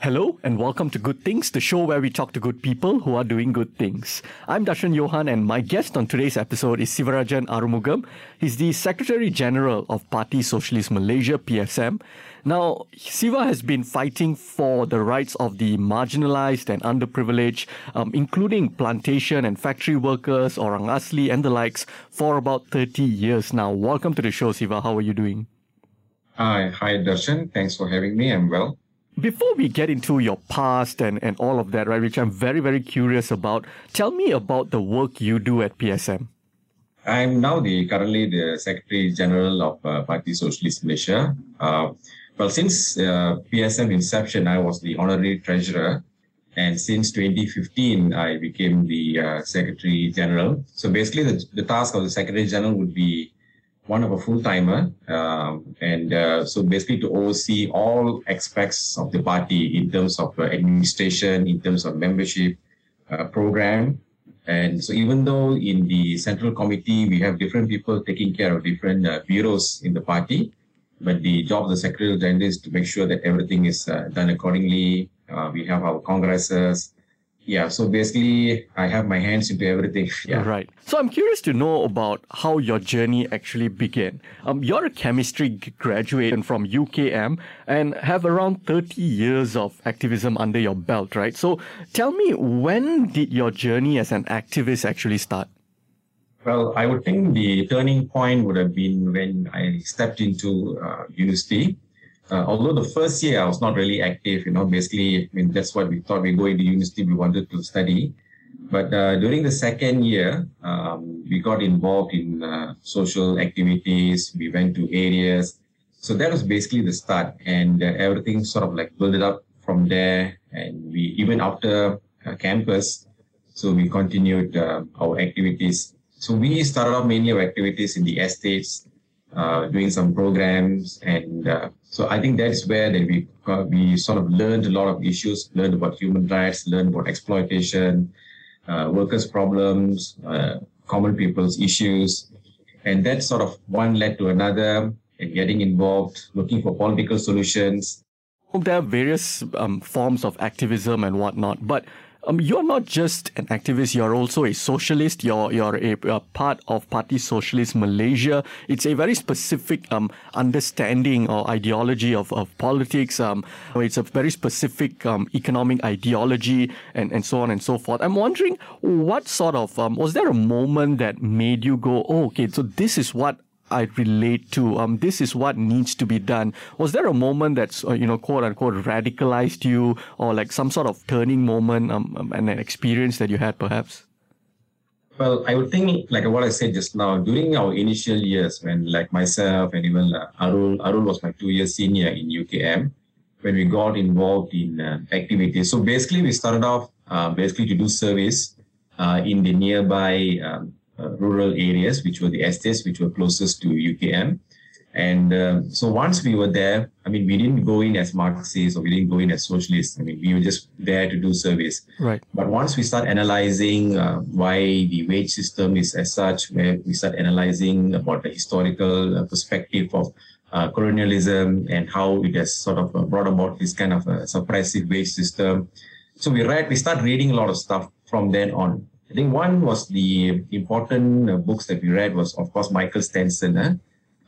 Hello and welcome to Good Things, the show where we talk to good people who are doing good things. I'm Darshan Johan and my guest on today's episode is Sivarajan Arumugam. He's the Secretary General of Parti Sosialis Malaysia, PSM. Now, Siva has been fighting for the rights of the marginalized and underprivileged, um, including plantation and factory workers, orang asli and the likes, for about 30 years now. Welcome to the show, Siva. How are you doing? Hi, hi Darshan. Thanks for having me. I'm well. Before we get into your past and, and all of that, right, which I'm very, very curious about, tell me about the work you do at PSM. I'm now the currently the Secretary General of uh, Parti Sosialis Malaysia. Uh, well, since uh, PSM inception, I was the honorary treasurer, and since 2015, I became the uh, Secretary General. So basically, the, the task of the Secretary General would be one of a full timer, um, and uh, so basically to oversee all aspects of the party in terms of uh, administration, in terms of membership uh, program. And so even though in the central committee we have different people taking care of different uh, bureaus in the party, but the job of the secretary general is to make sure that everything is uh, done accordingly. Uh, we have our congresses, yeah so basically i have my hands into everything. Yeah. Right. So i'm curious to know about how your journey actually began. Um, you're a chemistry graduate from ukm and have around 30 years of activism under your belt right? So tell me when did your journey as an activist actually start? Well i would think the turning point would have been when i stepped into uh, university uh, although the first year I was not really active, you know, basically, I mean, that's what we thought we go into university, we wanted to study. But uh, during the second year, um, we got involved in uh, social activities. We went to areas. So that was basically the start, and uh, everything sort of like built up from there. And we even after uh, campus, so we continued uh, our activities. So we started off mainly our activities in the estates, doing some programs and so I think that's where that we uh, we sort of learned a lot of issues, learned about human rights, learned about exploitation, uh, workers' problems, uh, common people's issues, and that sort of one led to another, and getting involved, looking for political solutions. There are various um, forms of activism and whatnot, but um, you're not just an activist, you're also a socialist. You're, you're a, a, part of Parti Sosialis Malaysia. It's a very specific um, understanding or ideology of, of politics. Um, it's a very specific um, economic ideology and, and so on and so forth. I'm wondering what sort of, um, was there a moment that made you go, oh, okay, so this is what I relate to. Um, this is what needs to be done. Was there a moment that's uh, you know quote unquote radicalized you, or like some sort of turning moment um, um, and an experience that you had perhaps? Well, I would think like what I said just now. During our initial years, when like myself and even uh, Arul, Arul was my two years senior in UKM, when we got involved in uh, activities. So basically, we started off uh, basically to do service uh, in the nearby um, rural areas, which were the estates which were closest to UKM. And uh, so once we were there, I mean, we didn't go in as Marxists or we didn't go in as socialists. I mean, we were just there to do service. Right. But once we start analyzing uh, why the wage system is as such, where we start analyzing about the historical uh, perspective of uh, colonialism and how it has sort of uh, brought about this kind of a suppressive wage system. So we read, we start reading a lot of stuff from then on. I think one was the important uh, books that we read was, of course, Michael Stenson eh?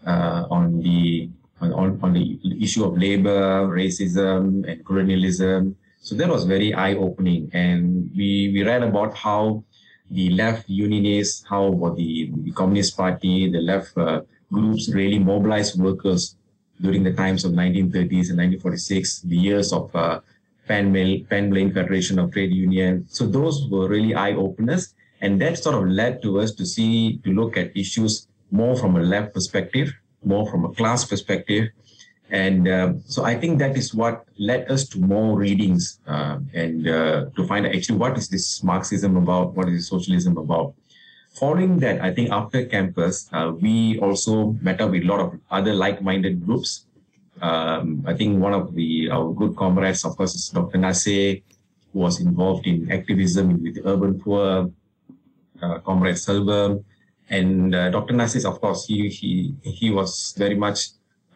uh, on the on, on the issue of labor, racism, and colonialism. So that was very eye-opening, and we we read about how the left unionists, how about the, the Communist Party, the left uh, groups really mobilized workers during the times of 1930s and 1946, the years of uh, Pan, Pan Malayan Federation of Trade Union. So those were really eye openers. And that sort of led to us to see, to look at issues more from a left perspective, more from a class perspective. And uh, so I think that is what led us to more readings uh, and uh, to find out actually what is this Marxism about, what is socialism about. Following that, I think after campus, uh, we also met up with a lot of other like-minded groups um, I think one of the our good comrades, of course, is Dr. Nasir, who was involved in activism with urban poor. uh, Comrade Selvam, and uh, Dr. Nasir, of course, he he he was very much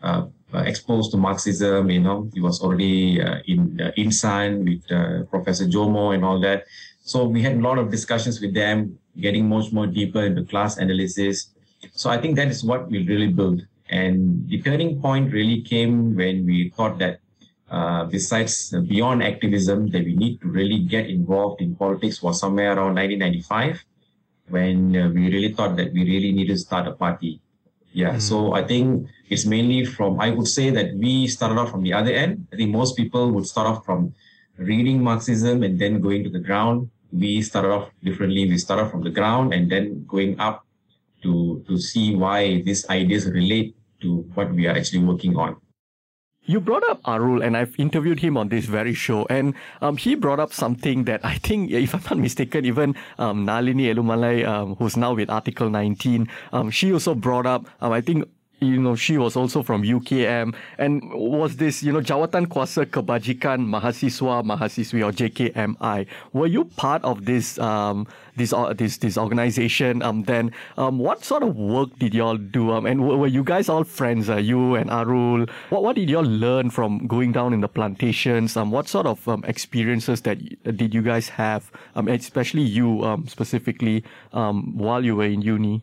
uh, exposed to Marxism. You know, he was already uh, in uh, INSAN with uh, Professor Jomo and all that. So we had a lot of discussions with them, getting much more deeper into class analysis. So I think that is what we really built. And the turning point really came when we thought that uh, besides uh, beyond activism, that we need to really get involved in politics was somewhere around 1995 when uh, we really thought that we really needed to start a party. Yeah, mm. so I think it's mainly from, I would say that we started off from the other end. I think most people would start off from reading Marxism and then going to the ground. We started off differently. We started off from the ground and then going up to, to see why these ideas relate to what we are actually working on. You brought up Arul, and I've interviewed him on this very show, and um, he brought up something that I think, if I'm not mistaken, even um, Nalini Elumalai, um, who's now with Article 19, um, she also brought up, um, I think you know, she was also from UKM and was this, you know, Jawatan Kuasa Kebajikan Mahasiswa Mahasiswi or JKMI. Were you part of this um, this uh, this this organization? Um, then um, what sort of work did y'all do? Um, and were you guys all friends? Uh, you and Arul. What what did y'all learn from going down in the plantations? Um, what sort of um, experiences that did you guys have? Um, especially you um, specifically um, while you were in uni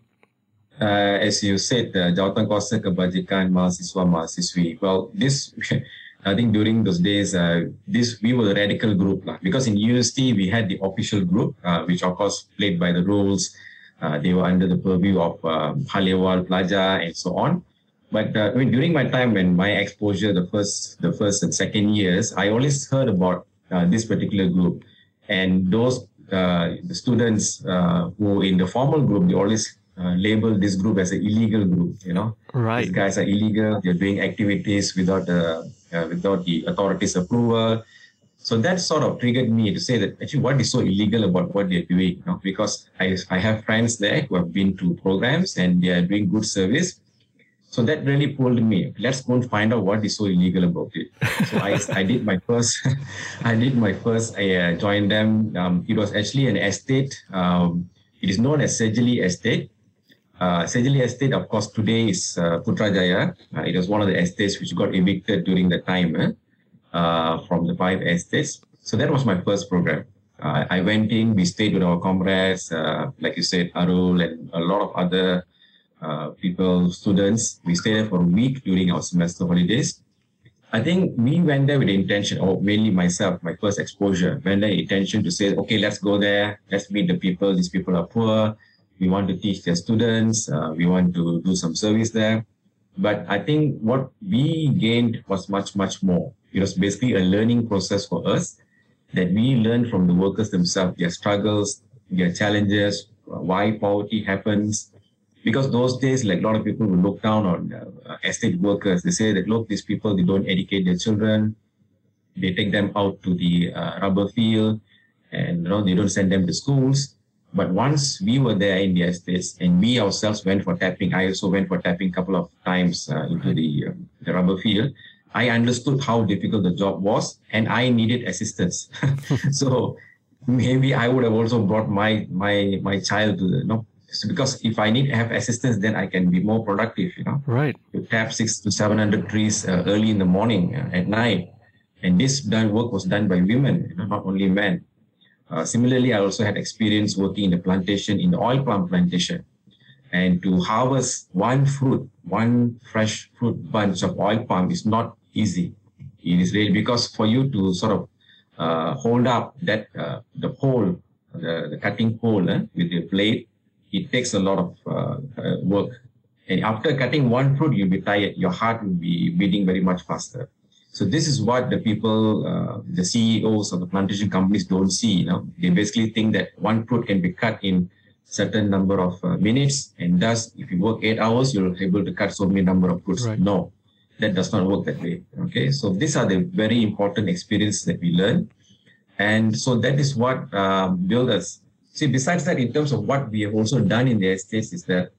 uh, as you said, uh, Jawatan Kuasa Kebajikan Mahasiswa Mahasiswi. Well, this, I think during those days, uh, this we were a radical group lah. because in university we had the official group, uh, which of course played by the rules. Uh, they were under the purview of uh, Hal Ehwal Pelajar, and so on. But uh, I mean, during my time when my exposure, the first, the first and second years, I always heard about uh, this particular group, and those uh, the students who in the formal group, they always uh, label this group as an illegal group. You know, right? These guys are illegal. They're doing activities without the uh, without the authorities' approval. So that sort of triggered me to say that actually, what is so illegal about what they're doing? You know, because I I have friends there who have been to programs and they are doing good service. So that really pulled me. Let's go and find out what is so illegal about it. So I, I did my first, I did my first. I uh, joined them. Um, it was actually an estate. Um, it is known as Sedgeley Estate. Uh, Sedgeley Estate, of course, today is uh, Putrajaya. Uh, it was one of the estates which got evicted during the time eh, uh, from the five estates. So that was my first program. Uh, I went in, we stayed with our comrades, uh, like you said, Arul and a lot of other people, students. We stayed there for a week during our semester holidays. I think we went there with the intention, or mainly myself, my first exposure, went there intention to say, okay, let's go there, let's meet the people. These people are poor we want to teach their students, uh, we want to do some service there. But I think what we gained was much, much more. It was basically a learning process for us that we learned from the workers themselves, their struggles, their challenges, why poverty happens. Because those days, like a lot of people would look down on uh, estate workers. They say that, look, these people, they don't educate their children. They take them out to the uh, rubber field and you know, they don't send them to schools. But once we were there in the estates and we ourselves went for tapping, I also went for tapping a couple of times uh, into the, uh, the rubber field. I understood how difficult the job was and I needed assistance. so maybe I would have also brought my my my child to the, you know so because if I need to have assistance, then I can be more productive. You know, right? You tap six to seven hundred trees uh, early in the morning, uh, at night, and this done work was done by women, you know, not only men. Uh, similarly, I also had experience working in the plantation, in the oil palm plantation. And to harvest one fruit, one fresh fruit bunch of oil palm is not easy. It is really because for you to sort of uh, hold up that uh, the pole, the, the cutting pole eh, with the blade, it takes a lot of uh, uh, work. And after cutting one fruit, you'll be tired. Your heart will be beating very much faster. So this is what the people, uh, the CEOs of the plantation companies don't see. You know, they basically think that one fruit can be cut in certain number of uh, minutes, and thus, if you work eight hours, you're able to cut so many number of fruits. Right. No, that does not work that way. Okay, so these are the very important experiences that we learn, and so that is what uh, build us. See, besides that, in terms of what we have also done in the estates, is that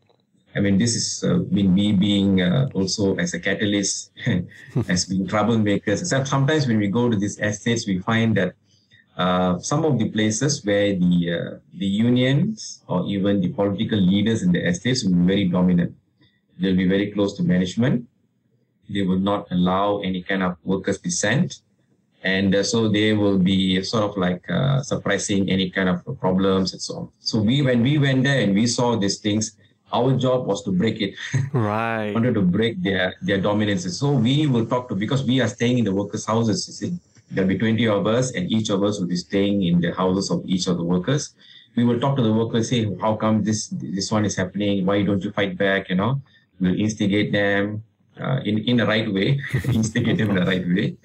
I mean, this is uh, been me being uh, also as a catalyst, as being troublemakers. Sometimes when we go to these estates, we find that uh, some of the places where the uh, the unions or even the political leaders in the estates will be very dominant. They'll be very close to management. They will not allow any kind of workers dissent, and uh, so they will be sort of like uh, suppressing any kind of problems and so on. So we, when we went there and we saw these things, our job was to break it. Right. wanted to break their their dominance. So we will talk to because we are staying in the workers' houses. There'll be 20 of us, and each of us will be staying in the houses of each of the workers. We will talk to the workers, say, how come this this one is happening? Why don't you fight back? You know, we'll instigate them uh, in in the right way, instigate them in the right way,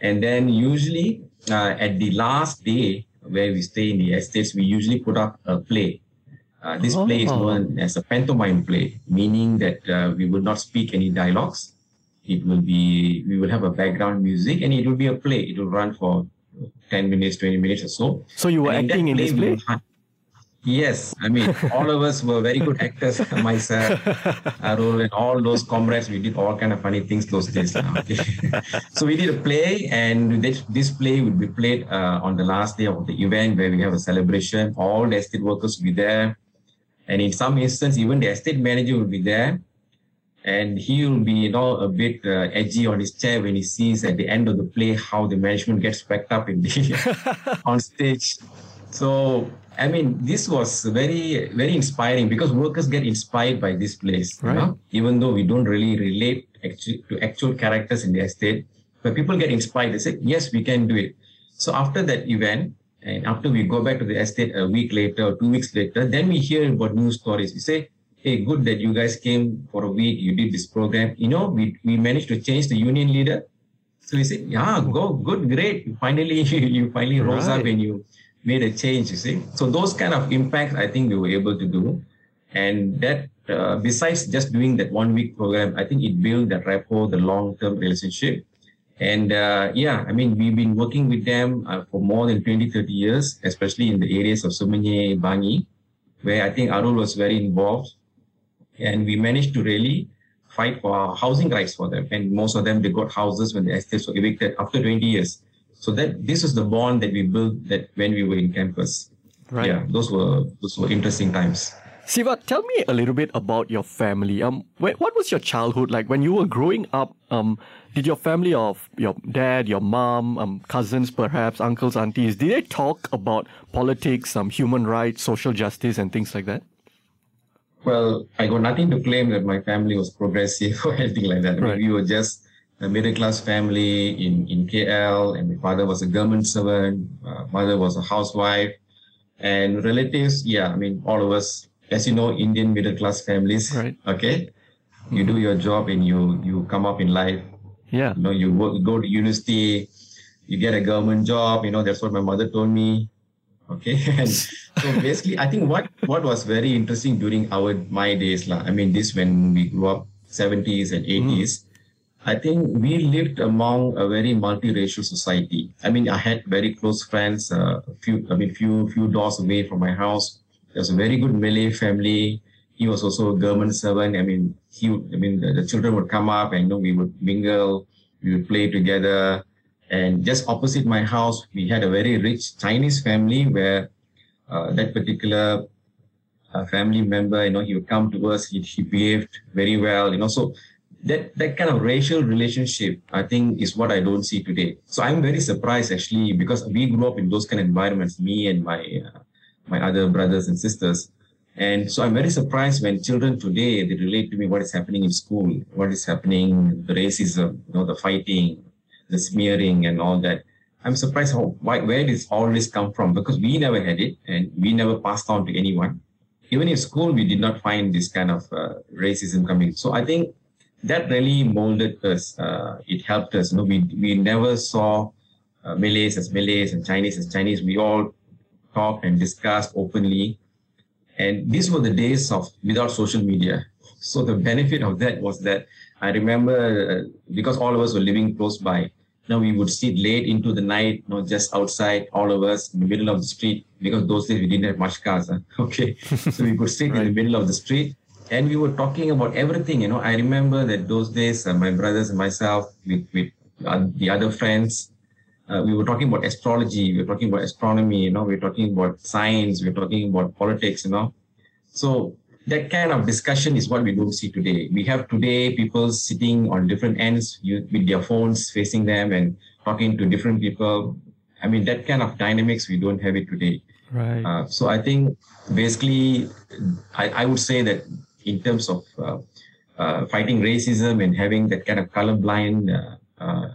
and then usually uh, at the last day where we stay in the estates, we usually put up a play. Uh, this play is Oh. known as a pantomime play, meaning that uh, we will not speak any dialogues. It will be, we will have a background music and it will be a play. It will run for 10 minutes, 20 minutes or so. So you were And acting in this we play? will Yes, I mean, all of us were very good actors. Myself, Arul, and all those comrades, we did all kind of funny things those days. Okay. so we did a play, and this, this play would be played uh, on the last day of the event where we have a celebration. All the estate workers will be there, and in some instance, even the estate manager will be there. And he will be, you know, a bit uh, edgy on his chair when he sees at the end of the play how the management gets packed up in the on stage. So I mean, this was very, very inspiring because workers get inspired by this place. you know? Even though we don't really relate actu- to actual characters in the estate, but people get inspired. They say, yes, we can do it. So after that event, and after we go back to the estate a week later or two weeks later, then we hear about news stories. We say, hey, good that you guys came for a week, you did this program. You know, we, we managed to change the union leader. So we say, yeah, go, good, great. You finally, you finally rose up and you made a change, you see. So those kind of impacts, I think we were able to do. And that, uh, besides just doing that one week program, I think it built that rapport, the long-term relationship. And uh, yeah, I mean, we've been working with them uh, for more than 20, 30 years, especially in the areas of Semenyih, Bangi, where I think Arul was very involved. And we managed to really fight for our housing rights for them. And most of them, they got houses when the estates were evicted after 20 years. So that this was the bond that we built that when we were in campus. Right. Yeah, those were those were interesting times. Siva, tell me a little bit about your family. Um, wh- what was your childhood like when you were growing up? Um, did your family of your dad, your mom, um, cousins, perhaps uncles, aunties, did they talk about politics, um, human rights, social justice, and things like that? Well, I got nothing to claim that my family was progressive or anything like that. Right. we were just a middle class family in, in KL, and my father was a government servant, uh, mother was a housewife, and relatives. Yeah, I mean, all of us, as you know, Indian middle class families. Right. Okay, you do your job and you you come up in life. Yeah. You know, you work, go to university, you get a government job. You know, that's what my mother told me. Okay, and so basically, I think what what was very interesting during our my days. I mean, this when we grew up, seventies and eighties. I think we lived among a very multiracial society. I mean, I had very close friends. Uh, a few, I mean, few few doors away from my house. There was a very good Malay family. He was also a government servant. I mean, he, I mean, the, the children would come up and you know we would mingle, we would play together. And just opposite my house, we had a very rich Chinese family where uh, that particular uh, family member, you know, he would come to us, he, he behaved very well, you know. So that that kind of racial relationship, I think, is what I don't see today. So I'm very surprised actually because we grew up in those kind of environments, me and my uh, my other brothers and sisters. And so I'm very surprised when children today they relate to me what is happening in school, what is happening, the racism, you know, the fighting, the smearing, and all that. I'm surprised how why, where does all this come from because we never had it and we never passed on to anyone. Even in school, we did not find this kind of uh, racism coming. So I think that really molded us. Uh, it helped us. You know, we we never saw uh, Malays as Malays and Chinese as Chinese. We all talked and discussed openly. And these were the days of without social media. So the benefit of that was that I remember uh, because all of us were living close by. Now we would sit late into the night, know, just outside, all of us in the middle of the street, because those days we didn't have much cars. Huh? Okay. so we could sit in the middle of the street and we were talking about everything. You know, I remember that those days, uh, my brothers and myself, with, with uh, the other friends, uh, we were talking about astrology, we were talking about astronomy, you know, we we're talking about science, we we're talking about politics, you know. So that kind of discussion is what we don't see today. We have today people sitting on different ends with their phones facing them and talking to different people. I mean, that kind of dynamics, we don't have it today. Right. Uh, so I think basically, I, I would say that in terms of uh, uh, fighting racism and having that kind of colorblind uh, uh, uh,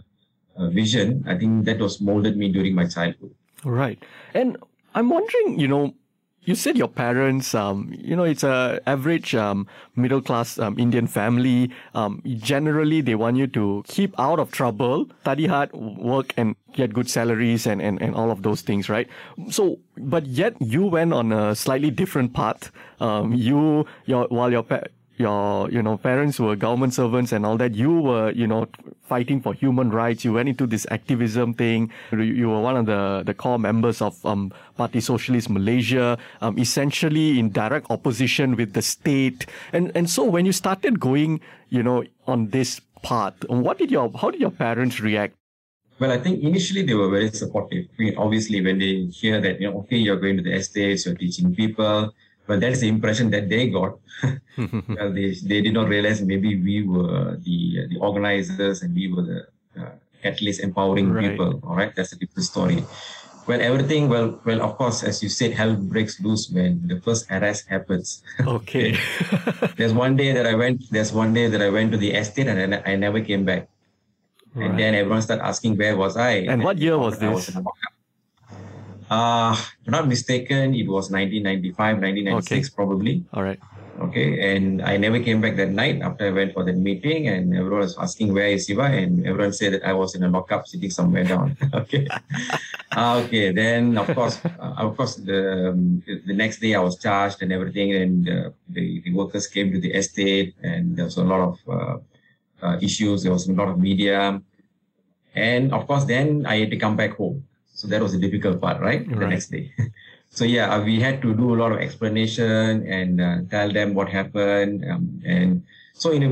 vision, I think that was molded me during my childhood. Right. And I'm wondering, you know, you said your parents, um, you know, it's a average um, middle class um, Indian family. Um, generally, they want you to keep out of trouble, study hard, work, and get good salaries, and, and, and all of those things, right? So, but yet you went on a slightly different path. Um, you, your while your pa- your you know parents were government servants and all that you were you know fighting for human rights you went into this activism thing you were one of the the core members of um, parti sosialis malaysia um, essentially in direct opposition with the state and and so when you started going you know on this path what did your how did your parents react well, I think initially they were very supportive. I mean, obviously, when they hear that, you know, okay, you're going to the estates, you're teaching people, but that's the impression that they got. well, they, they did not realize maybe we were the the organizers and we were the uh, catalyst empowering right. people. All right, that's a different story. Well, everything. Well, well, of course, as you said, hell breaks loose when the first arrest happens. Okay. there's one day that I went. There's one day that I went to the estate and I, I never came back. Right. And then everyone started asking where was I. And, and what year was this? Uh, if not mistaken, it was 1995, 1996 okay. probably. All right. Okay, and I never came back that night after I went for that meeting, and everyone was asking where is Siva, and everyone said that I was in a lockup sitting somewhere down. okay, uh, okay. Then of course, uh, of course, the um, the next day I was charged and everything, and uh, the the workers came to the estate, and there was a lot of uh, uh, issues. There was a lot of media, and of course, then I had to come back home. So that was the difficult part, right? right. The next day. so yeah, uh, we had to do a lot of explanation and uh, tell them what happened. Um, and so in a,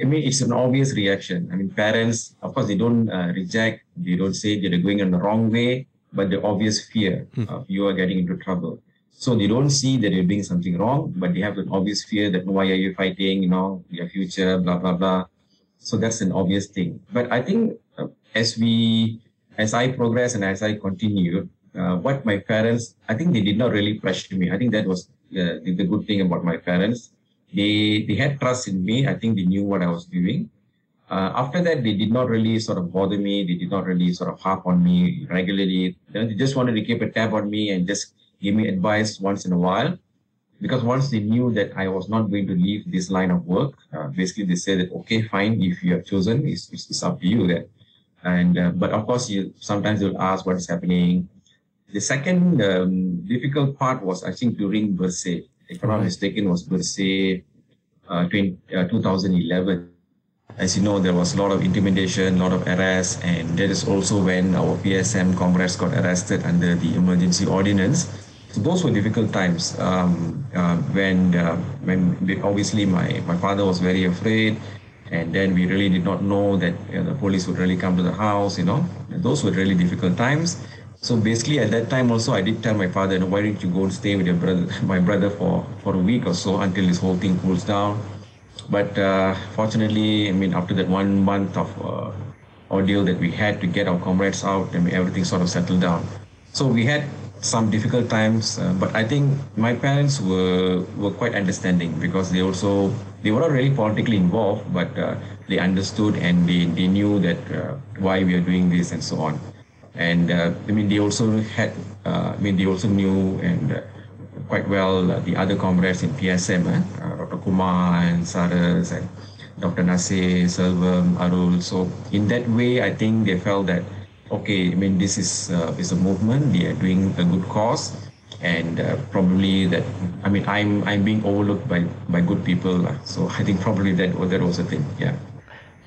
I mean, it's an obvious reaction. I mean, parents, of course, they don't uh, reject, they don't say they're going in the wrong way, but the obvious fear mm. of you are getting into trouble. So they don't see that you're doing something wrong, but they have an obvious fear that why are you fighting, you know, your future, blah, blah, blah. So that's an obvious thing. But I think uh, as we as I progress and as I continue, uh, what my parents, I think they did not really pressure me. I think that was the, the, good thing about my parents. They they had trust in me. I think they knew what I was doing. Uh, after that, they did not really sort of bother me. They did not really sort of harp on me regularly. They just wanted to keep a tab on me and just give me advice once in a while. Because once they knew that I was not going to leave this line of work, uh, basically they said that, okay, fine, if you have chosen, it's, it's, it's up to you then. And uh, but of course, you sometimes you'll ask what is happening. The second um, difficult part was I think during Bersih. If I'm not mistaken, was Bersih uh, 20, uh, 2011. As you know, there was a lot of intimidation, a lot of arrests, and that is also when our PSM comrades got arrested under the emergency ordinance. So those were difficult times um, uh, when uh, when obviously my, my father was very afraid and then we really did not know that you know, the police would really come to the house you know. And those were really difficult times. So basically at that time also i did tell my father why don't you go and stay with your brother my brother for for a week or so until this whole thing cools down? But uh, fortunately i mean after that one month of uh, ordeal that we had to get our comrades out and everything sort of settled down. So we had some difficult times, uh, but I think my parents were were quite understanding because they also they were not really politically involved, but uh, they understood and they, they knew that uh, why we are doing this and so on. And uh, I mean, they also had, uh, I mean, they also knew and uh, quite well the other comrades in PSM, eh? Dr. Kumar and Saras and Dr. Nasir, Selvam, Arul. So in that way, I think they felt that okay, I mean, this is uh, is a movement. They are doing a good cause, and uh, probably that. I mean, I'm I'm being overlooked by by good people. So I think probably that that was a thing. Yeah.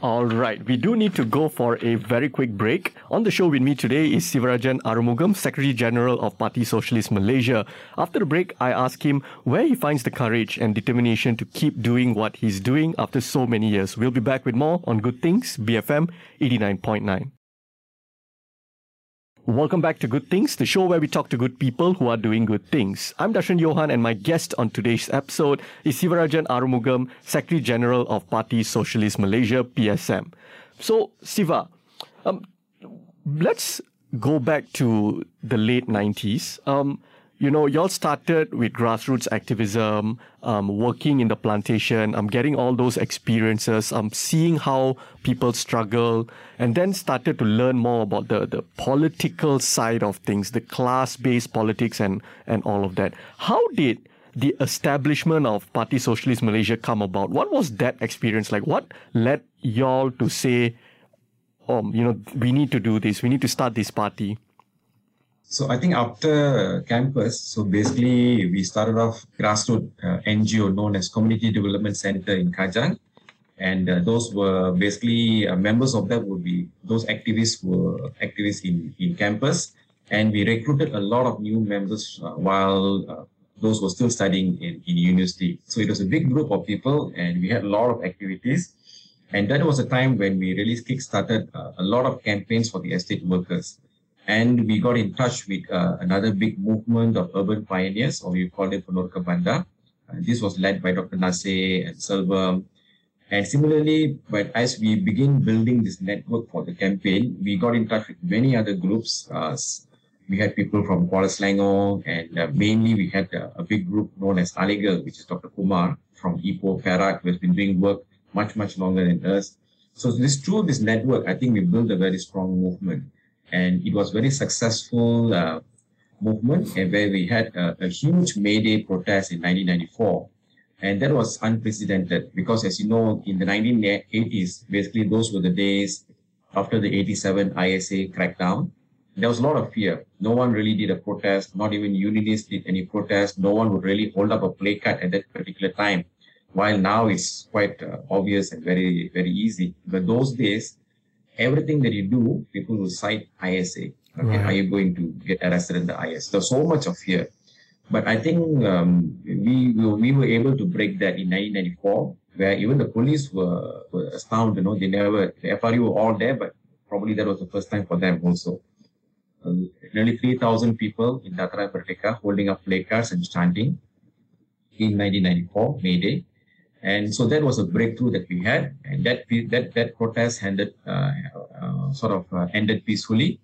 All right, we do need to go for a very quick break. On the show with me today is Sivarajan Arumugam, Secretary General of Parti Sosialis Malaysia. After the break, I ask him where he finds the courage and determination to keep doing what he's doing after so many years. We'll be back with more on Good Things, BFM 89.9. Welcome back to Good Things, the show where we talk to good people who are doing good things. I'm Darshan Johan, and my guest on today's episode is Sivarajan Arumugam, Secretary General of Parti Sosialis Malaysia, PSM. So, Siva, um, let's go back to the late 90s. Um, you know, y'all started with grassroots activism, um, working in the plantation, um, getting all those experiences, um, seeing how people struggle, and then started to learn more about the, the political side of things, the class-based politics and, and all of that. How did the establishment of Parti Sosialis Malaysia come about? What was that experience like? What led y'all to say, um, you know, we need to do this, we need to start this party? So I think after campus, so basically we started off grassroots uh, NGO known as Community Development Center in Kajang. And uh, those were basically uh, members of that would be those activists were activists in, in campus. And we recruited a lot of new members uh, while uh, those were still studying in, in university. So it was a big group of people and we had a lot of activities. And that was a time when we really kick-started uh, a lot of campaigns for the estate workers. And we got in touch with uh, another big movement of urban pioneers, or we call it Peneroka Bandar. Uh, this was led by Dr. Nasir and Selvam. And similarly, but as we begin building this network for the campaign, we got in touch with many other groups. Uh, we had people from Kuala Selangor, and uh, mainly we had uh, a big group known as Alaigal, which is Dr. Kumar from Ipoh, Perak, who has been doing work much, much longer than us. So this through this network, I think we built a very strong movement and it was very successful uh, movement and where we had a, a, huge May Day protest in 1994. And that was unprecedented because as you know, in the 1980s, basically those were the days after the 87 ISA crackdown. There was a lot of fear. No one really did a protest. Not even unionists did any protest. No one would really hold up a placard at that particular time. While now it's quite uh, obvious and very, very easy. But those days, everything that you do, people will cite ISA. Okay, right. are you going to get arrested in the IS? There's so much of fear. But I think um, we, we were able to break that in 1994, where even the police were, were astounded. You know, they never, the FRU were all there, but probably that was the first time for them also. Uh, nearly 3,000 people in Dataran Merdeka holding up placards and chanting in 1994, May Day. And so that was a breakthrough that we had, and that that that protest ended uh, uh, sort of uh, ended peacefully.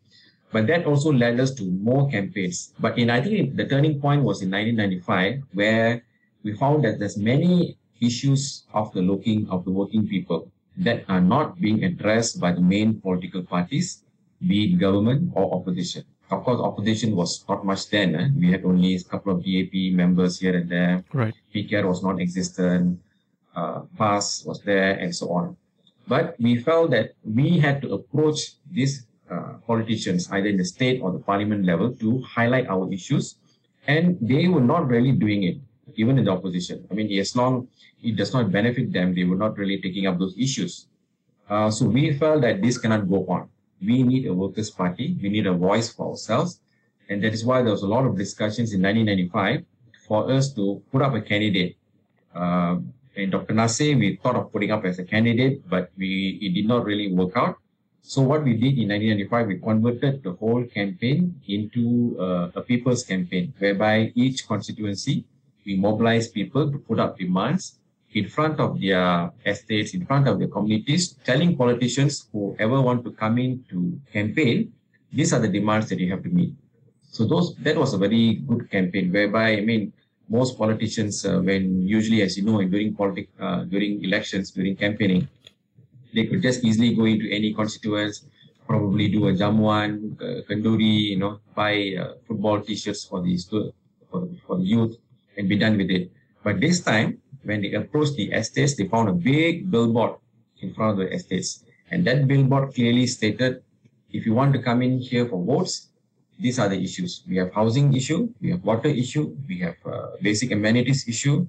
But that also led us to more campaigns. But in I think the turning point was in 1995, where we found that there's many issues of the looking of the working people that are not being addressed by the main political parties, be it government or opposition. Of course, opposition was not much then. Eh? We had only a couple of DAP members here and there. Right. PKR was not existent uh, PAS was there and so on. But we felt that we had to approach these uh, politicians either in the state or the parliament level to highlight our issues and they were not really doing it even in the opposition. I mean, as long it does not benefit them, they were not really taking up those issues. Uh, so we felt that this cannot go on. We need a workers' party. We need a voice for ourselves. And that is why there was a lot of discussions in 1995 for us to put up a candidate. Uh, and Dr. Nasir, we thought of putting up as a candidate, but we it did not really work out. So what we did in 1995, we converted the whole campaign into uh, a people's campaign, whereby each constituency, we mobilize people to put up demands in front of their estates, in front of their communities, telling politicians who ever want to come in to campaign, these are the demands that you have to meet. So those that was a very good campaign, whereby I mean most politicians, uh, when usually, as you know, during politic, uh, during elections, during campaigning, they could just easily go into any constituents, probably do a jamuan, uh, kenduri, you know, buy uh, football t-shirts for the for, for the youth, and be done with it. But this time, when they approached the estates, they found a big billboard in front of the estates, and that billboard clearly stated, if you want to come in here for votes, these are the issues. We have housing issue, we have water issue, we have uh, basic amenities issue,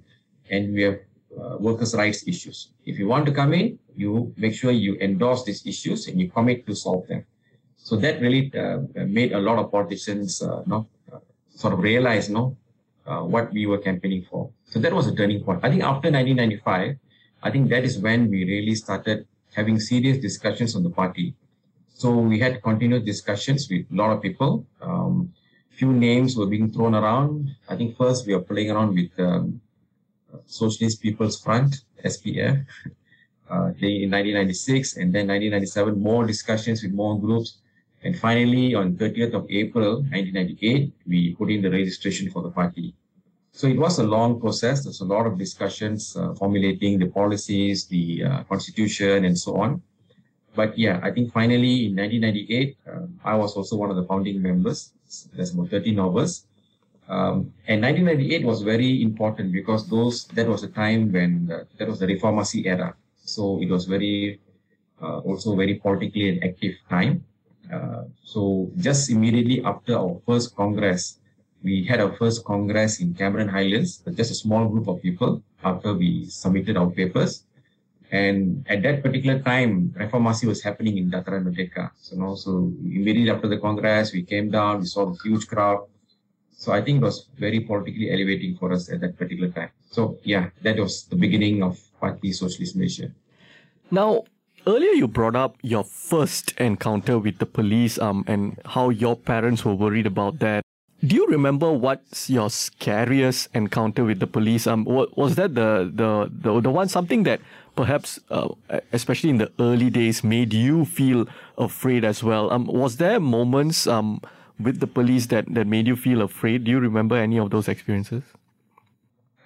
and we have uh, workers' rights issues. If you want to come in, you make sure you endorse these issues and you commit to solve them. So that really uh, made a lot of politicians uh, know, uh, sort of realize know, uh, what we were campaigning for. So that was a turning point. I think after 1995, I think that is when we really started having serious discussions on the party So we had continued discussions with a lot of people. Um, few names were being thrown around. I think first we were playing around with um, Socialist People's Front, SPF, uh, in 1996, and then 1997, more discussions with more groups. And finally, on 30th of April 1998, we put in the registration for the party. So it was a long process. There's a lot of discussions uh, formulating the policies, the uh, constitution, and so on. But yeah, I think finally in 1998, uh, I was also one of the founding members. There's about 13 of us. Um, and 1998 was very important because those that was a time when the, that was the reformasi era. So it was very uh, also very politically an active time. Uh, so just immediately after our first congress, we had our first congress in Cameron Highlands, just a small group of people after we submitted our papers. And at that particular time, Reformasi was happening in Dataran Merdeka. So, you know, so immediately after the Congress, we came down, we saw the huge crowd. So I think it was very politically elevating for us at that particular time. So yeah, that was the beginning of Parti Sosialis Malaysia. Now, earlier you brought up your first encounter with the police um, and how your parents were worried about that. Do you remember what's your scariest encounter with the police? Um, was that the the the, the one something that perhaps, uh, especially in the early days, made you feel afraid as well? Um, was there moments um with the police that that made you feel afraid? Do you remember any of those experiences?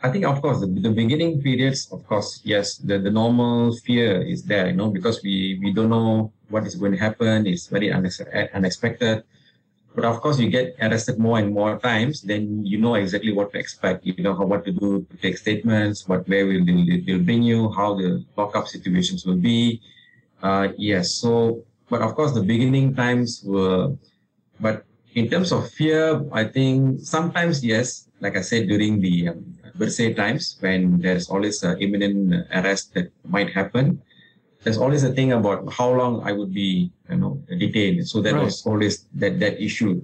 I think, of course, the, the beginning periods, of course, yes, the, the normal fear is there, you know, because we, we don't know what is going to happen. It's very unexpected. But of course, you get arrested more and more times, then you know exactly what to expect. You know how what to do to take statements, what where will they, they'll bring you, how the lockup situations will be. Uh, yes. So, but of course, the beginning times were. But in terms of fear, I think sometimes yes, like I said during the um, Bersih times when there's always an imminent arrest that might happen there's always a thing about how long I would be, you know, detained. So that right. was always that that issue,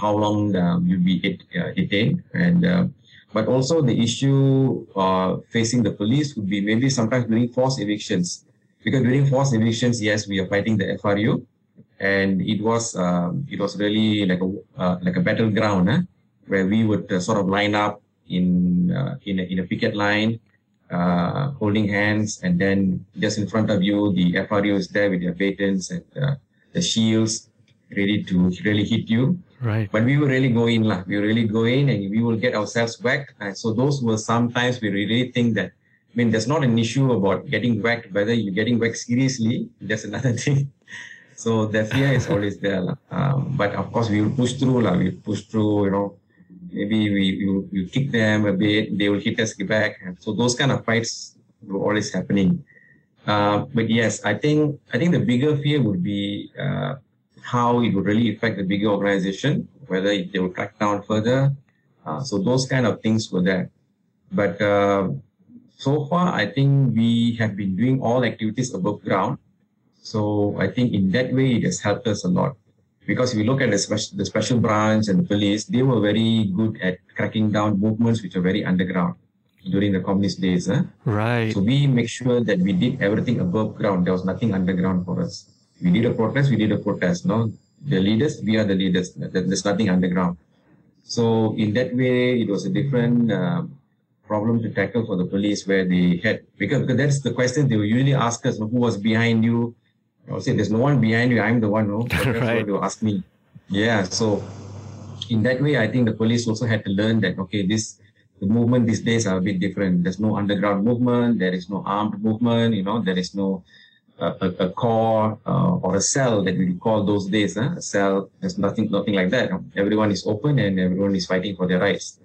how long um, you'd be uh, detained, and uh, but also the issue uh, facing the police would be maybe sometimes during forced evictions, because during forced evictions, yes, we are fighting the FRU, and it was um, it was really like a uh, like a battleground, eh? where we would uh, sort of line up in uh, in a, in a picket line uh, holding hands, and then just in front of you, the FRU is there with their batons and uh, the shields ready to really hit you. Right. But we will really go in, lah. We really go in, and we will get ourselves whacked. And so those were sometimes we really think that. I mean, there's not an issue about getting whacked. Whether you're getting whacked seriously, that's another thing. So the fear is always there, lah. Um, but of course, we will push through, lah. We push through, you know maybe we, we, we kick them a bit, they will hit us back. So those kind of fights were always happening. Uh, but yes, I think I think the bigger fear would be uh, how it would really affect the bigger organization, whether they will crack down further. Uh, so those kind of things were there. But uh, so far, I think we have been doing all activities above ground. So I think in that way, it has helped us a lot because if you look at the special, the special branch and the police, they were very good at cracking down movements which are very underground during the communist days. Huh? Right. So we make sure that we did everything above ground. There was nothing underground for us. We did a protest, we did a protest. No, the leaders, we are the leaders. There's nothing underground. So in that way, it was a different uh, problem to tackle for the police where they had, because, because that's the question they will usually ask us, who was behind you, I would say there's no one behind you. I'm the one, no? That's right. you ask me. Yeah. So in that way, I think the police also had to learn that, okay, this, the movement these days are a bit different. There's no underground movement. There is no armed movement. You know, there is no uh, a, a core uh, or a cell that we call those days. Huh? A cell. There's nothing, nothing like that. Everyone is open and everyone is fighting for their rights.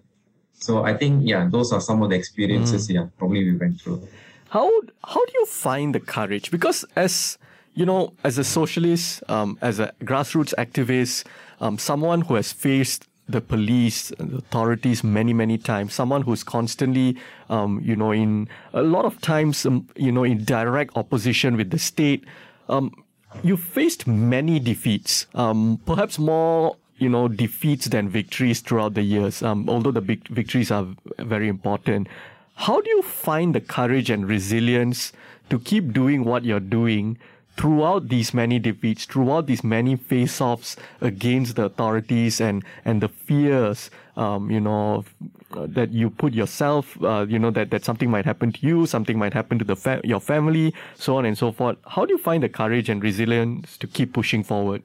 So I think, yeah, those are some of the experiences. Mm. Yeah, probably we went through. How how do you find the courage? Because as you know, as a socialist, um, as a grassroots activist, um, someone who has faced the police the authorities many, many times, someone who's constantly, um, you know, in a lot of times, um, you know, in direct opposition with the state, um, you faced many defeats, um, perhaps more you know defeats than victories throughout the years. Um, although the big victories are very important, how do you find the courage and resilience to keep doing what you're doing throughout these many defeats, throughout these many face-offs against the authorities and and the fears, um, you know, that you put yourself, uh, you know, that that something might happen to you, something might happen to the fa- your family, so on and so forth. How do you find the courage and resilience to keep pushing forward?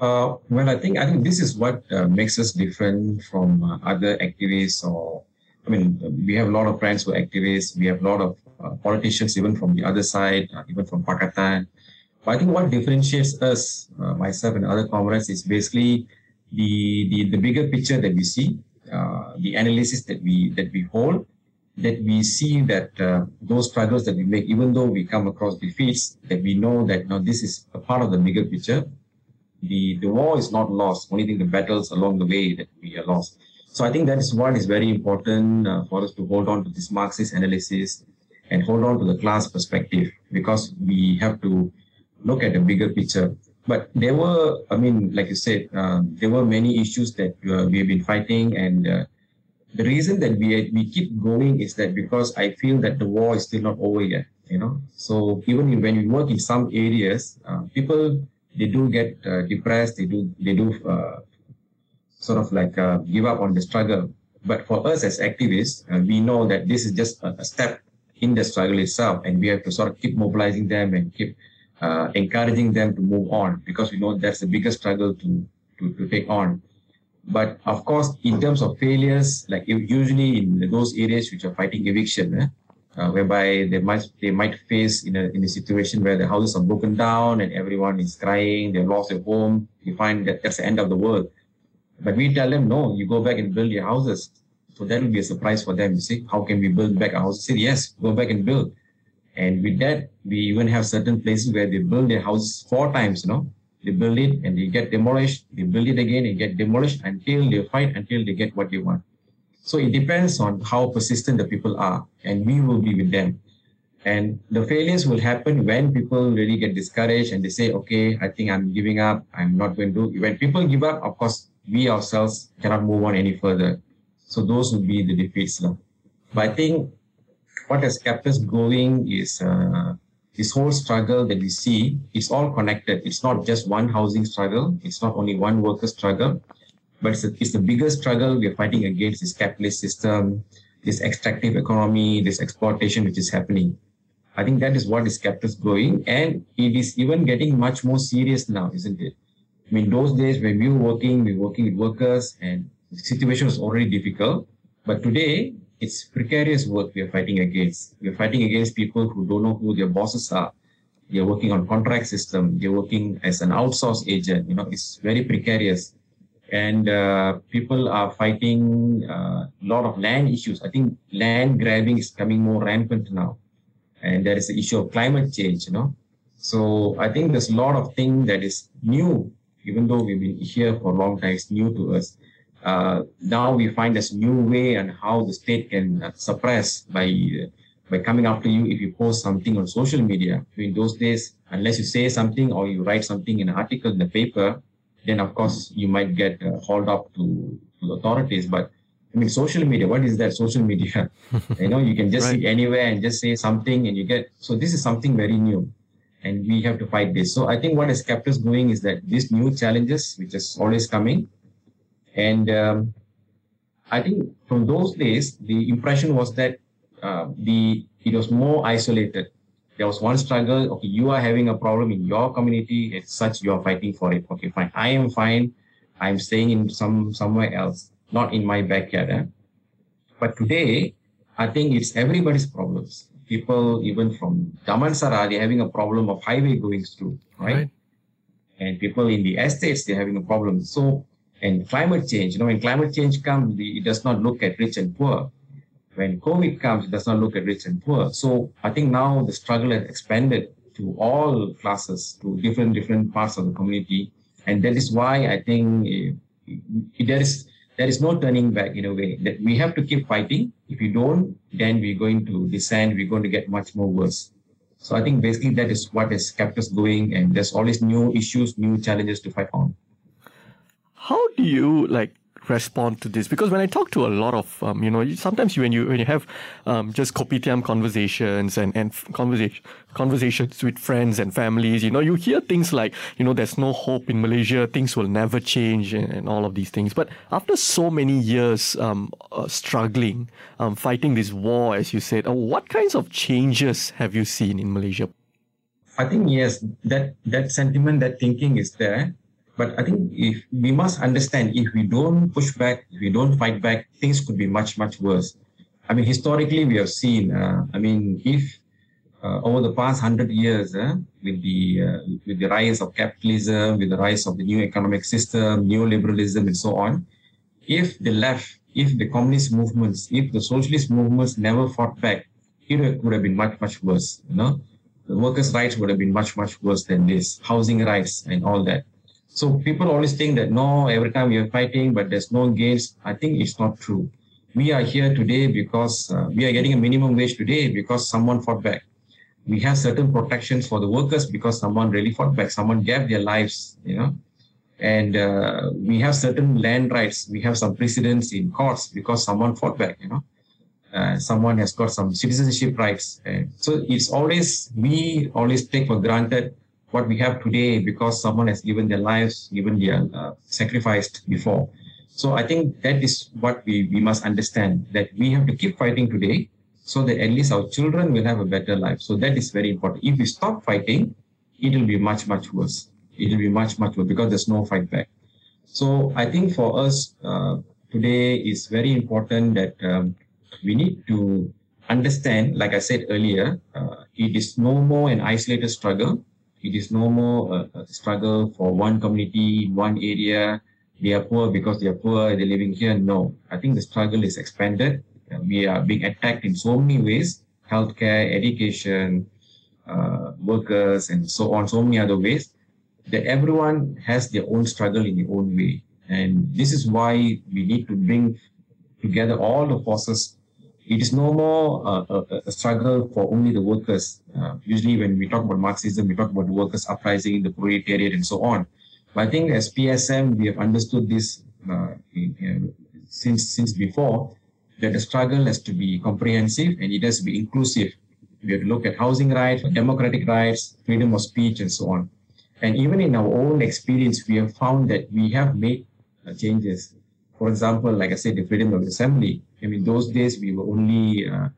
Uh, well, I think I think this is what uh, makes us different from uh, other activists. Or I mean, we have a lot of friends who are activists. We have a lot of uh, politicians, even from the other side, uh, even from Pakatan. But I think what differentiates us, uh, myself and other comrades, is basically the the, the bigger picture that we see, the analysis that we that we hold, that we see that uh, those struggles that we make, even though we come across defeats, that we know that now this is a part of the bigger picture the, the war is not lost. Only thing the battles along the way that we are lost. So I think that is what is very important uh, for us to hold on to this Marxist analysis and hold on to the class perspective because we have to look at the bigger picture. But there were, I mean, like you said, uh, there were many issues that uh, we have been fighting, and uh, the reason that we we keep going is that because I feel that the war is still not over yet. You know, so even when we work in some areas, uh, people they do get uh, depressed. They do they do uh, sort of like give up on the struggle. But for us as activists, we know that this is just a, a, step in the struggle itself, and we have to sort of keep mobilizing them and keep uh, encouraging them to move on because we know that's the biggest struggle to to, to take on. But of course, in terms of failures, like usually in those areas which are fighting eviction, eh, uh, whereby they might they might face in a in a situation where the houses are broken down and everyone is crying, they've lost their home. You find that that's the end of the world. But we tell them, no, you go back and build your houses. So that will be a surprise for them. You see, how can we build back our houses? Say, yes, go back and build. And with that, we even have certain places where they build their houses four times, you know. They build it and they get demolished. They build it again and get demolished until they fight until they get what they want. So it depends on how persistent the people are, and we will be with them. And the failures will happen when people really get discouraged and they say, okay, I think I'm giving up. I'm not going to. When people give up, of course, we ourselves cannot move on any further. So those would be the defeats. But I think what has kept us going is uh, this whole struggle that we see. It's all connected. It's not just one housing struggle. It's not only one worker struggle but it's, a, it's the biggest struggle we are fighting against this capitalist system, this extractive economy, this exploitation which is happening. I think that is what has kept us going, and it is even getting much more serious now, isn't it? I mean, those days when we were working, we were working with workers, and situation was already difficult. But today, it's precarious work we are fighting against. We are fighting against people who don't know who their bosses are. They're working on contract system. They're working as an outsource agent. You know, it's very precarious and uh, people are fighting a uh, lot of land issues. I think land grabbing is coming more rampant now, and there is the issue of climate change. You know, so I think there's a lot of things that is new, even though we've been here for a long time. It's new to us. Uh, now we find this new way and how the state can uh, suppress by uh, by coming after you if you post something on social media. In those days, unless you say something or you write something in an article in the paper, then of course you might get uh, hauled up to, to the authorities. But I mean, social media, what is that social media? you know, you can just right. sit anywhere and just say something and you get, so this is something very new and we have to fight this. So I think what has kept us going is that these new challenges, which is always coming. And um, I think from those days, the impression was that uh, the it was more isolated. There was one struggle okay you are having a problem in your community it's such you are fighting for it. Okay fine. I am fine. I'm staying in some somewhere else not in my backyard eh? but today i think it's everybody's problems. People even from damansara they're having a problem of highway going through right? right. And people in the estates they're having a problem. So and climate change you know when climate change comes it does not look at rich and poor when COVID comes, it does not look at rich and poor. So I think now the struggle has expanded to all classes, to different different parts of the community, and that is why I think uh, there is there is no turning back in a way that we have to keep fighting. If you don't, then we're going to descend. We're going to get much more worse. So I think basically that is what has kept us going, and there's always new issues, new challenges to fight on. How do you like respond to this? Because when I talk to a lot of, um, you know, sometimes when you when you have um, just kopitiam conversations and and conversation conversations with friends and families, you know, you hear things like, you know, there's no hope in Malaysia, things will never change, and, and all of these things. But after so many years um, uh, struggling, um, fighting this war, as you said, uh, what kinds of changes have you seen in Malaysia? I think yes, that that sentiment, that thinking is there. But I think if we must understand, if we don't push back, if we don't fight back, things could be much much worse. I mean, historically we have seen. Uh, I mean, if uh, over the past hundred years, uh, with the uh, with the rise of capitalism, with the rise of the new economic system, neoliberalism, and so on, if the left, if the communist movements, if the socialist movements never fought back, it would have been much much worse. You know the workers' rights would have been much, much worse than this, housing rights and all that. So people always think that no, every time we are fighting, but there's no gains. I think it's not true. We are here today because uh, we are getting a minimum wage today because someone fought back. We have certain protections for the workers because someone really fought back. Someone gave their lives, you know. And uh, we have certain land rights. We have some precedents in courts because someone fought back, you know uh, someone has got some citizenship rights. So it's always, we always take for granted what we have today because someone has given their lives, given their uh, sacrificed before. So I think that is what we, we must understand that we have to keep fighting today so that at least our children will have a better life. So that is very important. If we stop fighting, it will be much, much worse. It will be much, much worse because there's no fight back. So I think for us uh, today is very important that um, we need to understand, like I said earlier, uh, it is no more an isolated struggle. It is no more a, a, struggle for one community, one area. They are poor because they are poor, they're living here. No, I think the struggle is expanded. Uh, we are being attacked in so many ways healthcare, education, uh, workers, and so on, so many other ways that everyone has their own struggle in their own way. And this is why we need to bring together all the forces it is no more a, a, struggle for only the workers. Uh, usually, when we talk about Marxism, we talk about the workers' uprising, the proletariat, and so on. But I think as PSM, we have understood this uh, in, since since before that the struggle has to be comprehensive and it has to be inclusive. We have to look at housing rights, democratic rights, freedom of speech, and so on. And even in our own experience, we have found that we have made uh, changes. For example, like I said, the freedom of assembly I mean, those days we were only uh,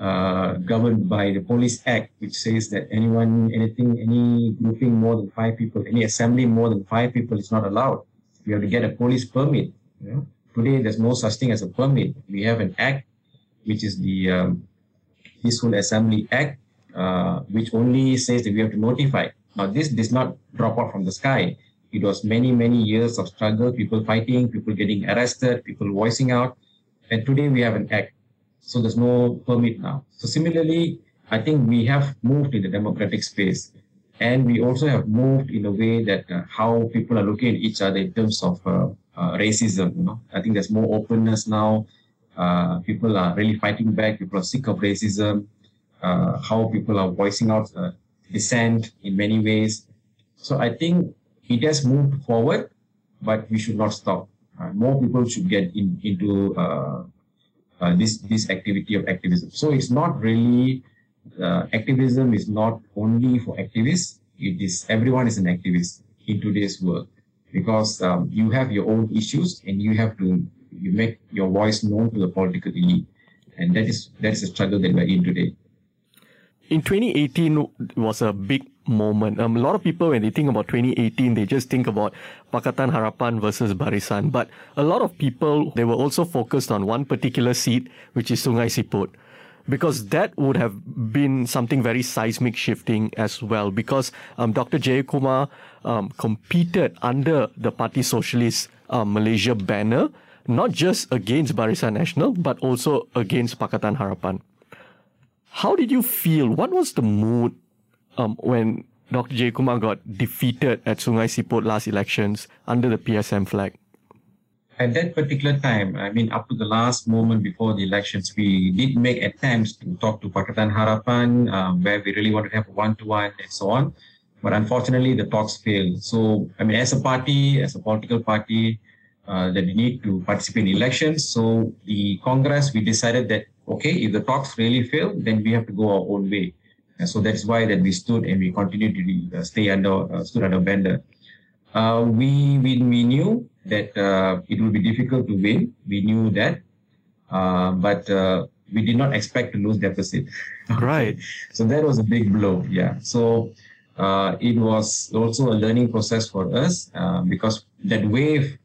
uh, governed by the Police Act, which says that anyone, anything, any grouping more than five people, any assembly more than five people is not allowed. You have to get a police permit. You know? Today, there's no such thing as a permit. We have an act, which is the um, Peaceful Assembly Act, uh, which only says that we have to notify. Now, this does not drop out from the sky. It was many, many years of struggle, people fighting, people getting arrested, people voicing out. And today we have an act. So there's no permit now. So similarly, I think we have moved in the democratic space. And we also have moved in a way that uh, how people are looking at each other in terms of uh, uh, racism. You know, I think there's more openness now. Uh, people are really fighting back. People are sick of racism. Uh, how people are voicing out uh, dissent in many ways. So I think it has moved forward, but we should not stop uh, more people should get in, into uh, uh, this this activity of activism. So it's not really activism is not only for activists. It is everyone is an activist in today's world because um, you have your own issues and you have to you make your voice known to the political elite, and that is that's the struggle that we're in today. In 2018 was a big moment. Um, a lot of people, when they think about 2018, they just think about Pakatan Harapan versus Barisan. But a lot of people, they were also focused on one particular seat, which is Sungai Siput. Because that would have been something very seismic shifting as well. Because um, Dr. Jayakumar um, competed under the Parti Sosialis uh, Malaysia banner, not just against Barisan Nasional, but also against Pakatan Harapan. How did you feel? What was the mood um, when Dr. Jayakumar got defeated at Sungai Siput last elections under the PSM flag? At that particular time, I mean, up to the last moment before the elections, we did make attempts to talk to Pakatan Harapan, um, where we really wanted to have a one-to-one and so on. But unfortunately, the talks failed. So, I mean, as a party, as a political party, uh, that we need to participate in elections. So the Congress, we decided that, okay, if the talks really fail, then we have to go our own way. And so that's why that we stood and we continued to uh, stay under, uh, stood under Bender. Uh, we, we, we knew that uh, it would be difficult to win. We knew that. Uh, but we did not expect to lose deficit. Right. so that was a big blow. Yeah. So uh, it was also a learning process for us uh, because that wave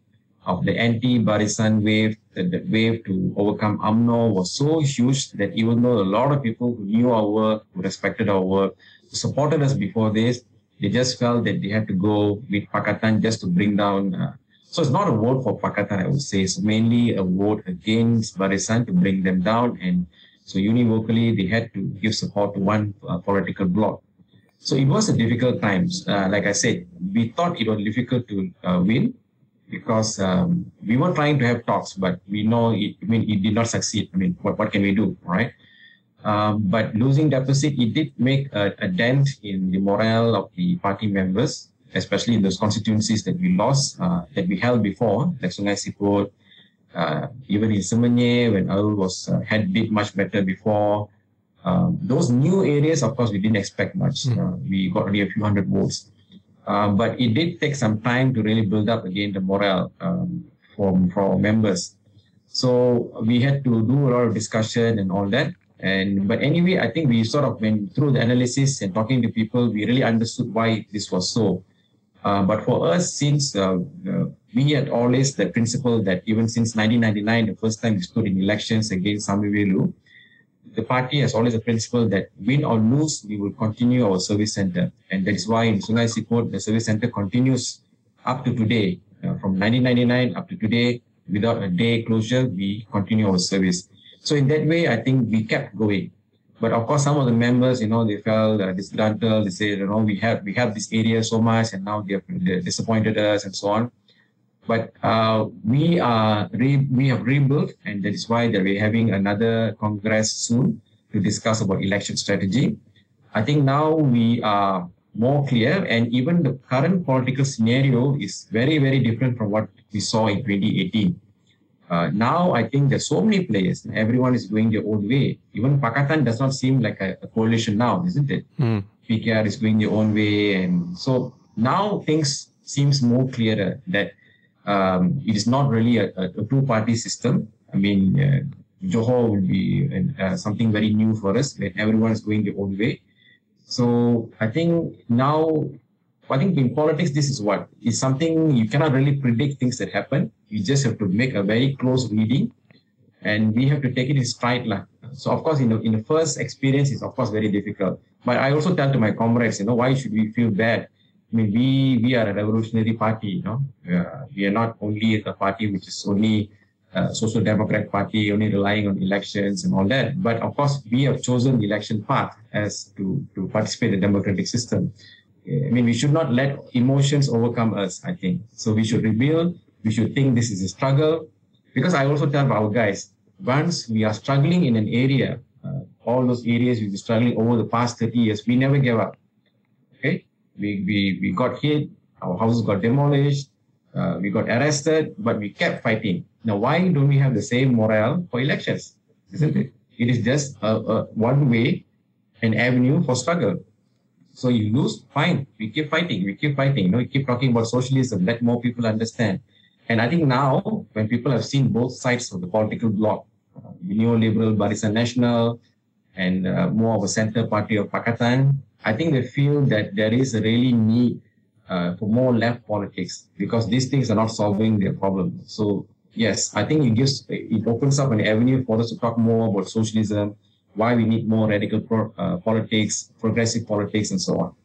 of the anti-Barisan wave, that, that wave to overcome UMNO was so huge that even though a lot of people who knew our work, who respected our work, who supported us before this, they just felt that they had to go with Pakatan just to bring down. Uh, so it's not a vote for Pakatan, I would say. It's mainly a vote against Barisan to bring them down. And so univocally, they had to give support to one uh, political bloc. So it was a difficult times. Uh, like I said, we thought it was difficult to uh, win because um, we were trying to have talks, but we know it, I mean, it did not succeed. I mean, what, what can we do, right? Um, but losing deficit, it did make a, a, dent in the morale of the party members, especially in those constituencies that we lost, uh, that we held before, like Sungai Siput, uh, even in Semenyih, when Arul was uh, had did much better before. Um, those new areas, of course, we didn't expect much. Mm. we got only a few hundred votes. Uh, but it did take some time to really build up again the morale um, from for our members. So we had to do a lot of discussion and all that. And but anyway, I think we sort of went through the analysis and talking to people, we really understood why this was so. Uh, but for us, since uh, uh, we had always the principle that even since 1999, the first time we stood in elections against Samy Vellu, the party has always a principle that win or lose, we will continue our service center. And that is why in Sungai Siput, the service center continues up to today. Uh, from 1999 up to today, without a day closure, we continue our service. So in that way, I think we kept going. But of course, some of the members, you know, they felt uh, disgruntled. They said, you know, we have we have this area so much, and now they have disappointed us, and so on. But uh, we are re- we have rebuilt, and that is why that we're having another congress soon to discuss about election strategy. I think now we are more clear, and even the current political scenario is very very different from what we saw in 2018. Uh, now I think there's so many players. Everyone is going their own way. Even Pakatan does not seem like a, a coalition now, isn't it? Mm. PKR is going their own way, and so now things seems more clearer that um, it is not really a, a, two-party system. I mean, uh, Johor will be uh, something very new for us when everyone is going their own way. So I think now, I think in politics, this is what is something you cannot really predict things that happen. You just have to make a very close reading, and we have to take it in stride. Lah. So of course, in the, in the first experience, it's of course very difficult. But I also tell to my comrades, you know, why should we feel bad? I mean, we we are a revolutionary party, you know. Uh, we are not only a party which is only a social democrat party, only relying on elections and all that. But of course, we have chosen the election path as to to participate in the democratic system. I mean, we should not let emotions overcome us. I think so. We should rebuild. We should think this is a struggle, because I also tell our guys once we are struggling in an area, uh, all those areas we've been struggling over the past 30 years, we never give up. Okay, we, we, we got hit, our houses got demolished, uh, we got arrested, but we kept fighting. Now, why don't we have the same morale for elections? Isn't it? It is just a, a one way, an avenue for struggle. So you lose, fine. We keep fighting. We keep fighting. You know, we keep talking about socialism. Let more people understand. And I think now, when people have seen both sides of the political bloc, uh, neoliberal Barisan Nasional, and uh, more of a center party of Pakatan, I think they feel that there is a really need uh, for more left politics because these things are not solving their problem. So yes, I think it gives it opens up an avenue for us to talk more about socialism, why we need more radical pro, uh, politics, progressive politics, and so on.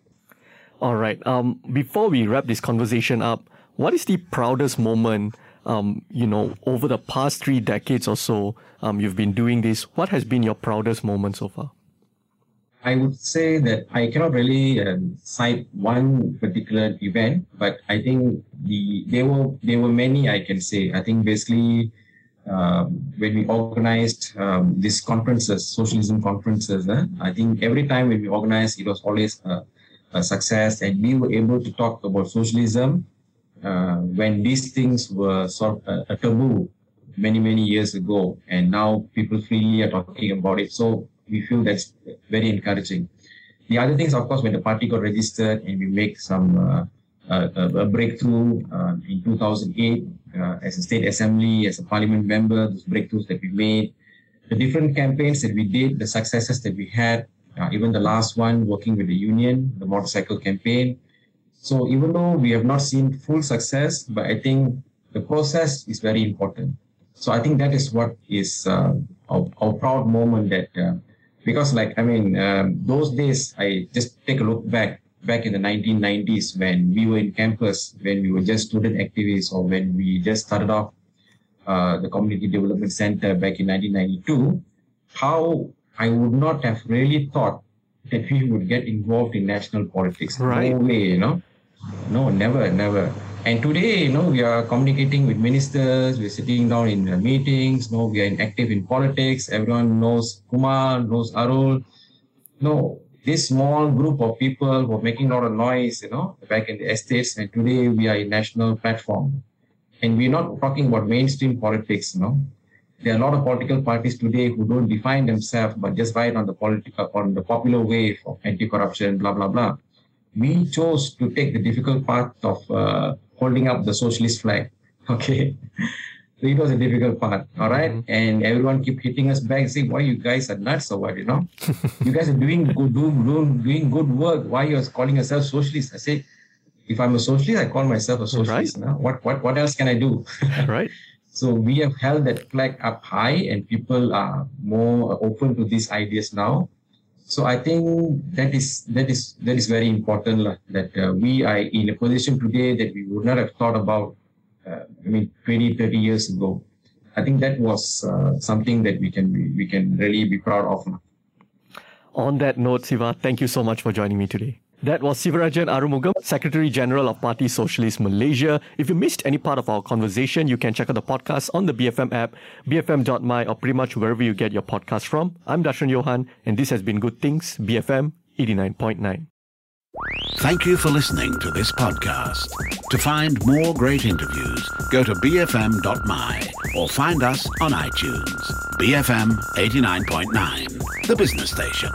All right. Um, before we wrap this conversation up, what is the proudest moment? Um, you know, over the past three decades or so, um, you've been doing this. What has been your proudest moment so far? I would say that I cannot really um, cite one particular event, but I think the there were there were many I can say. I think basically um, when we organized um, these conferences, socialism conferences, eh, I think every time when we organized, it was always a, a, success, and we were able to talk about socialism uh, when these things were sort of a, a taboo many, many years ago. And now people freely are talking about it. So we feel that's very encouraging. The other things, of course, when the party got registered and we make some uh, a, a, breakthrough uh, in 2008 uh, as a state assembly, as a parliament member, those breakthroughs that we made, the different campaigns that we did, the successes that we had, uh, even the last one working with the union, the motorcycle campaign. So even though we have not seen full success, but I think the process is very important. So I think that is what is uh, our, our, proud moment that uh, because like I mean um, those days I just take a look back back in the 1990s when we were in campus when we were just student activists or when we just started off uh, the community development center back in 1992 how I would not have really thought that we would get involved in national politics. Right. no way you know? No never never and today, you know, we are communicating with ministers, we're sitting down in meetings, you know, we are active in politics. Everyone knows Kumar, knows Arul. No, this small group of people were making a lot of noise, you know, back in the estates. And today we are a national platform. And we're not talking about mainstream politics, you know. There are a lot of political parties today who don't define themselves, but just ride on the political, on the popular wave of anti-corruption, blah, blah, blah. We chose to take the difficult path of uh, holding up the socialist flag. Okay. So it was a difficult part. All right? mm-hmm. And everyone keep hitting us back saying, why you guys are nuts or what, you know? you guys are doing good, doing, doing good work. Why you are calling yourself socialist? I say, if I'm a socialist, I call myself a socialist. Right. What, what, what else can I do? right. So we have held that flag up high and people are more open to these ideas now. So I think that is that is that is very important that uh, we are in a position today that we would not have thought about. Uh, I mean, 20, 30 years ago. I think that was uh, something that we can be, we can really be proud of. On that note, Siva, thank you so much for joining me today. That was Sivarajan Arumugam, Secretary General of Parti Sosialis Malaysia. If you missed any part of our conversation, you can check out the podcast on the BFM app, bfm.my, or uh, pretty much wherever you get your podcast from. I'm Darshan Johan, and this has been Good Things, BFM 89.9. Thank you for listening to this podcast. To find more great interviews, go to bfm.my or find us on iTunes. BFM 89.9, the business station.